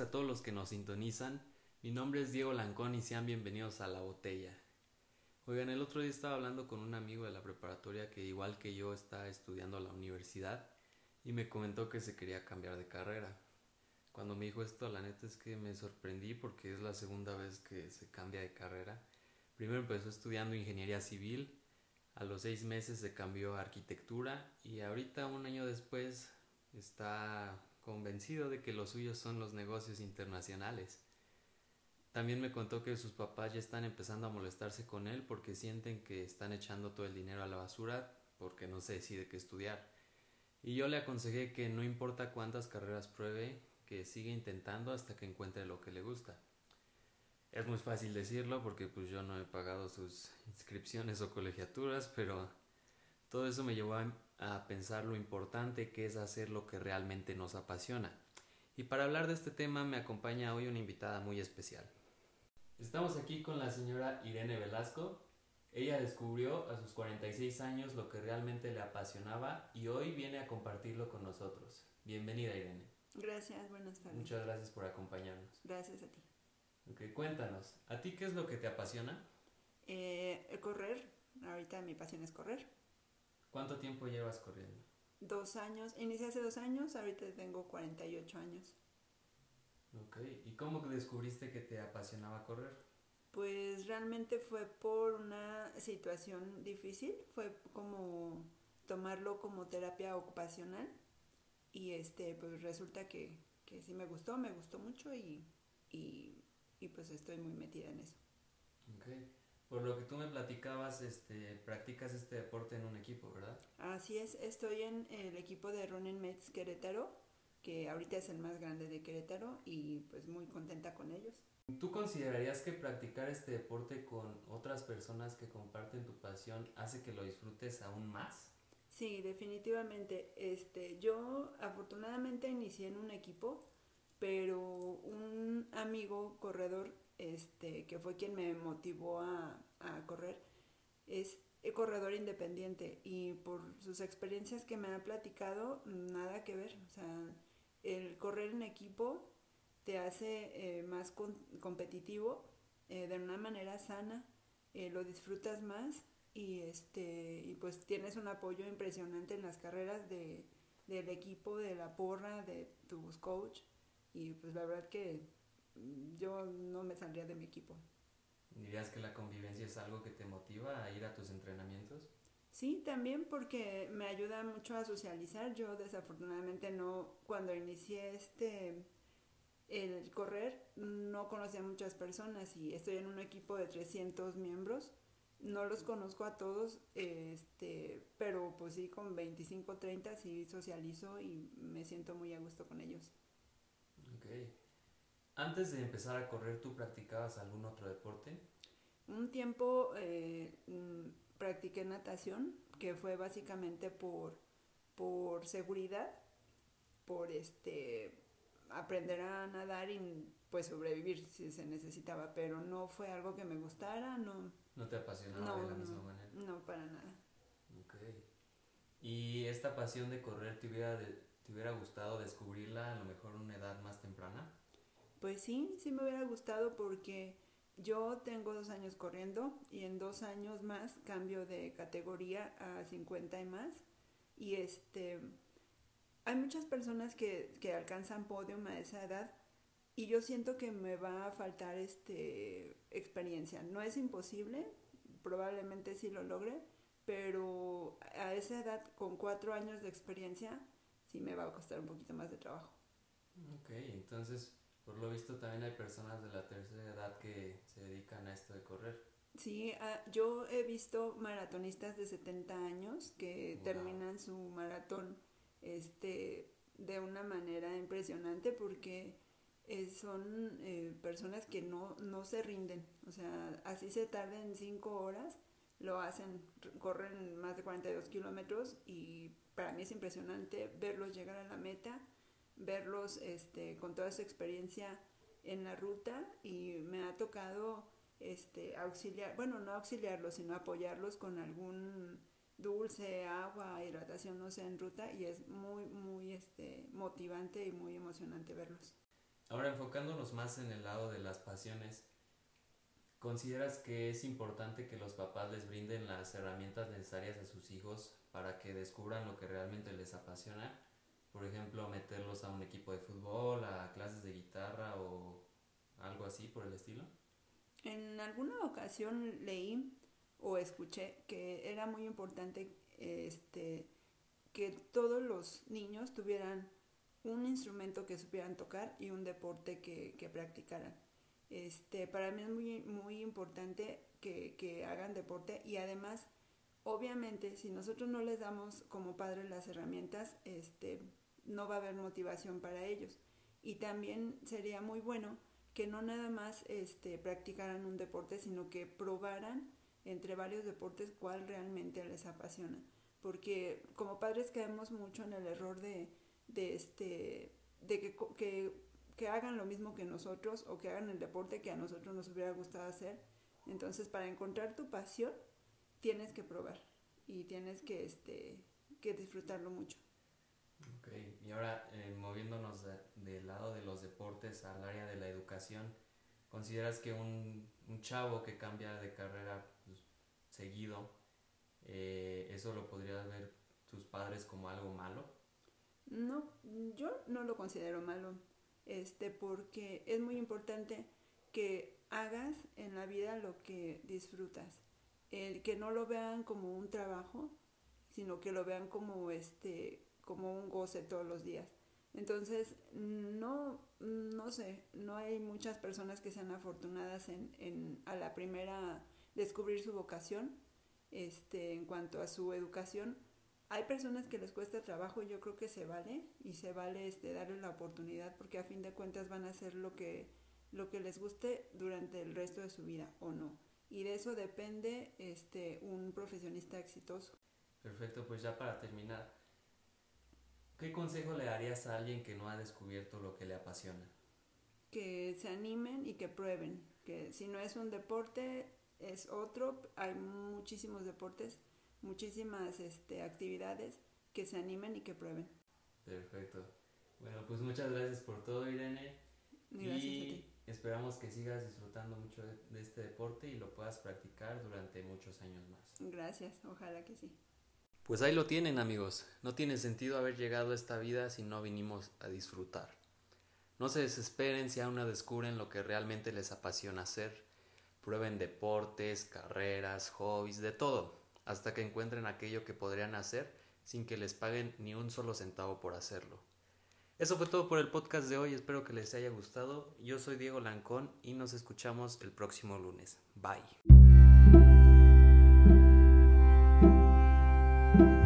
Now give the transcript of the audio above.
a todos los que nos sintonizan. Mi nombre es Diego Lancón y sean bienvenidos a La Botella. Oigan, el otro día estaba hablando con un amigo de la preparatoria que igual que yo está estudiando a la universidad y me comentó que se quería cambiar de carrera. Cuando me dijo esto, la neta es que me sorprendí porque es la segunda vez que se cambia de carrera. Primero empezó estudiando ingeniería civil, a los seis meses se cambió a arquitectura y ahorita un año después está convencido de que los suyos son los negocios internacionales. También me contó que sus papás ya están empezando a molestarse con él porque sienten que están echando todo el dinero a la basura porque no se decide qué estudiar. Y yo le aconsejé que no importa cuántas carreras pruebe, que siga intentando hasta que encuentre lo que le gusta. Es muy fácil decirlo porque pues yo no he pagado sus inscripciones o colegiaturas, pero todo eso me llevó a, a pensar lo importante que es hacer lo que realmente nos apasiona. Y para hablar de este tema me acompaña hoy una invitada muy especial. Estamos aquí con la señora Irene Velasco. Ella descubrió a sus 46 años lo que realmente le apasionaba y hoy viene a compartirlo con nosotros. Bienvenida Irene. Gracias, buenas tardes. Muchas gracias por acompañarnos. Gracias a ti. Ok, cuéntanos, ¿a ti qué es lo que te apasiona? Eh, correr, ahorita mi pasión es correr. ¿Cuánto tiempo llevas corriendo? Dos años, inicié hace dos años, ahorita tengo 48 años. Ok, ¿y cómo descubriste que te apasionaba correr? Pues realmente fue por una situación difícil, fue como tomarlo como terapia ocupacional y este pues resulta que, que sí me gustó, me gustó mucho y, y, y pues estoy muy metida en eso. Ok, por lo que tú me platicabas, este, practicas este deporte en un equipo, ¿verdad? Así es, estoy en el equipo de Running Mets Querétaro, que ahorita es el más grande de Querétaro y pues muy contenta con ellos. ¿Tú considerarías que practicar este deporte con otras personas que comparten tu pasión hace que lo disfrutes aún más? Sí, definitivamente. Este, yo afortunadamente inicié en un equipo, pero un amigo corredor, este, que fue quien me motivó a, a correr, es corredor independiente y por sus experiencias que me ha platicado, nada que ver. O sea, el correr en equipo te hace eh, más competitivo eh, de una manera sana, eh, lo disfrutas más y este y pues tienes un apoyo impresionante en las carreras de, del equipo, de la porra, de tus coach y pues la verdad que yo no me saldría de mi equipo. ¿Dirías que la convivencia es algo que te motiva a ir a tus entrenamientos? Sí, también porque me ayuda mucho a socializar. Yo desafortunadamente no, cuando inicié este, el correr, no conocía a muchas personas y estoy en un equipo de 300 miembros. No los conozco a todos, este, pero pues sí, con 25, 30 sí socializo y me siento muy a gusto con ellos. Ok. Antes de empezar a correr, ¿tú practicabas algún otro deporte? Un tiempo eh, practiqué natación, que fue básicamente por, por seguridad, por este aprender a nadar y pues sobrevivir si se necesitaba, pero no fue algo que me gustara, no. ¿No te apasionaba no, de la no, misma manera? No, para nada. Ok. ¿Y esta pasión de correr te hubiera, de- te hubiera gustado descubrirla a lo mejor a una edad más temprana? Pues sí, sí me hubiera gustado porque yo tengo dos años corriendo y en dos años más cambio de categoría a 50 y más. Y este, hay muchas personas que, que alcanzan podium a esa edad y yo siento que me va a faltar este experiencia. No es imposible, probablemente sí lo logre, pero a esa edad con cuatro años de experiencia sí me va a costar un poquito más de trabajo. Ok, entonces por lo visto también hay personas de la tercera edad que se dedican a esto de correr. Sí, ah, yo he visto maratonistas de 70 años que Wow. terminan su maratón este, de una manera impresionante porque eh, son eh, personas que no, no se rinden. O sea, así se tarden 5 horas, lo hacen, corren más de 42 kilómetros y para mí es impresionante verlos llegar a la meta, verlos este, con toda su experiencia en la ruta y me ha tocado este auxiliar, bueno, no auxiliarlos, sino apoyarlos con algún dulce, agua, hidratación, no sé, en ruta y es muy, muy este, motivante y muy emocionante verlos. Ahora enfocándonos más en el lado de las pasiones, ¿consideras que es importante que los papás les brinden las herramientas necesarias a sus hijos para que descubran lo que realmente les apasiona? Por ejemplo, meterlos a un equipo de fútbol, a clases de guitarra o algo así por el estilo. En alguna ocasión leí o escuché que era muy importante este, que todos los niños tuvieran un instrumento que supieran tocar y un deporte que, que practicaran. Este, para mí es muy, muy importante que, que, hagan deporte y además, obviamente, si nosotros no les damos como padres las herramientas, este, no va a haber motivación para ellos. Y también sería muy bueno que no nada más este, practicaran un deporte, sino que probaran entre varios deportes cuál realmente les apasiona. Porque como padres caemos mucho en el error de, de, este, de que, que, que, hagan lo mismo que nosotros o que hagan el deporte que a nosotros nos hubiera gustado hacer. Entonces, para encontrar tu pasión, tienes que probar y tienes que, este, que disfrutarlo mucho. Ok, y ahora eh, moviéndonos del lado de los deportes al área de la educación, ¿consideras que un, un chavo que cambia de carrera pues, seguido, eh, eso lo podrían ver tus padres como algo malo? No, yo no lo considero malo, este, porque es muy importante que hagas en la vida lo que disfrutas, el que no lo vean como un trabajo, sino que lo vean como este, como un goce todos los días. Entonces, no, no sé, no hay muchas personas que sean afortunadas en, en a la primera descubrir su vocación, este, en cuanto a su educación, hay personas que les cuesta trabajo y yo creo que se vale y se vale este darles la oportunidad porque a fin de cuentas van a hacer lo que lo que les guste durante el resto de su vida o no. Y de eso depende este un profesionista exitoso. Perfecto pues ya para terminar qué consejo le darías a alguien que no ha descubierto lo que le apasiona que se animen y que prueben que si no es un deporte es otro hay muchísimos deportes muchísimas este, actividades que se animen y que prueben. Perfecto. Bueno, pues muchas gracias por todo, Irene. Gracias y esperamos que sigas disfrutando mucho de este deporte y lo puedas practicar durante muchos años más. Gracias, ojalá que sí. Pues ahí lo tienen, amigos. No tiene sentido haber llegado a esta vida si no vinimos a disfrutar. No se desesperen si aún no descubren lo que realmente les apasiona hacer. Prueben deportes, carreras, hobbies, de todo hasta que encuentren aquello que podrían hacer sin que les paguen ni un solo centavo por hacerlo. Eso fue todo por el podcast de hoy, espero que les haya gustado. Yo soy Diego Lancón y nos escuchamos el próximo lunes. Bye. you.